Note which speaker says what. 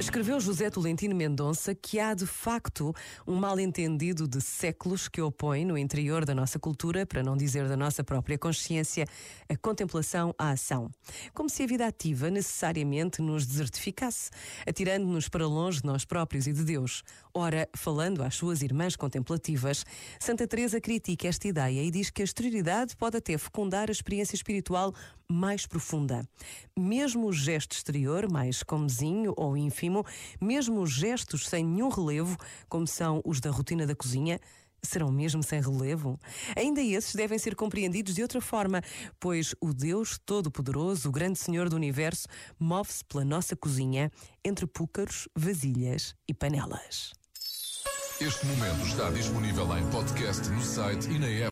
Speaker 1: Escreveu José Tolentino Mendonça que há de facto um mal-entendido de séculos que opõe no interior da nossa cultura, para não dizer da nossa própria consciência, a contemplação à ação. Como se a vida ativa necessariamente nos desertificasse, atirando-nos para longe de nós próprios e de Deus. Ora, falando às suas irmãs contemplativas, Santa Teresa critica esta ideia e diz que a exterioridade pode até fecundar a experiência espiritual mais profunda. Mesmo o gesto exterior, mais comezinho ou ínfimo, mesmo os gestos sem nenhum relevo, como são os da rotina da cozinha, serão mesmo sem relevo? Ainda esses devem ser compreendidos de outra forma, pois o Deus Todo-Poderoso, o grande Senhor do Universo, move-se pela nossa cozinha entre púcaros, vasilhas e panelas.
Speaker 2: Este momento está disponível em podcast no site e na app.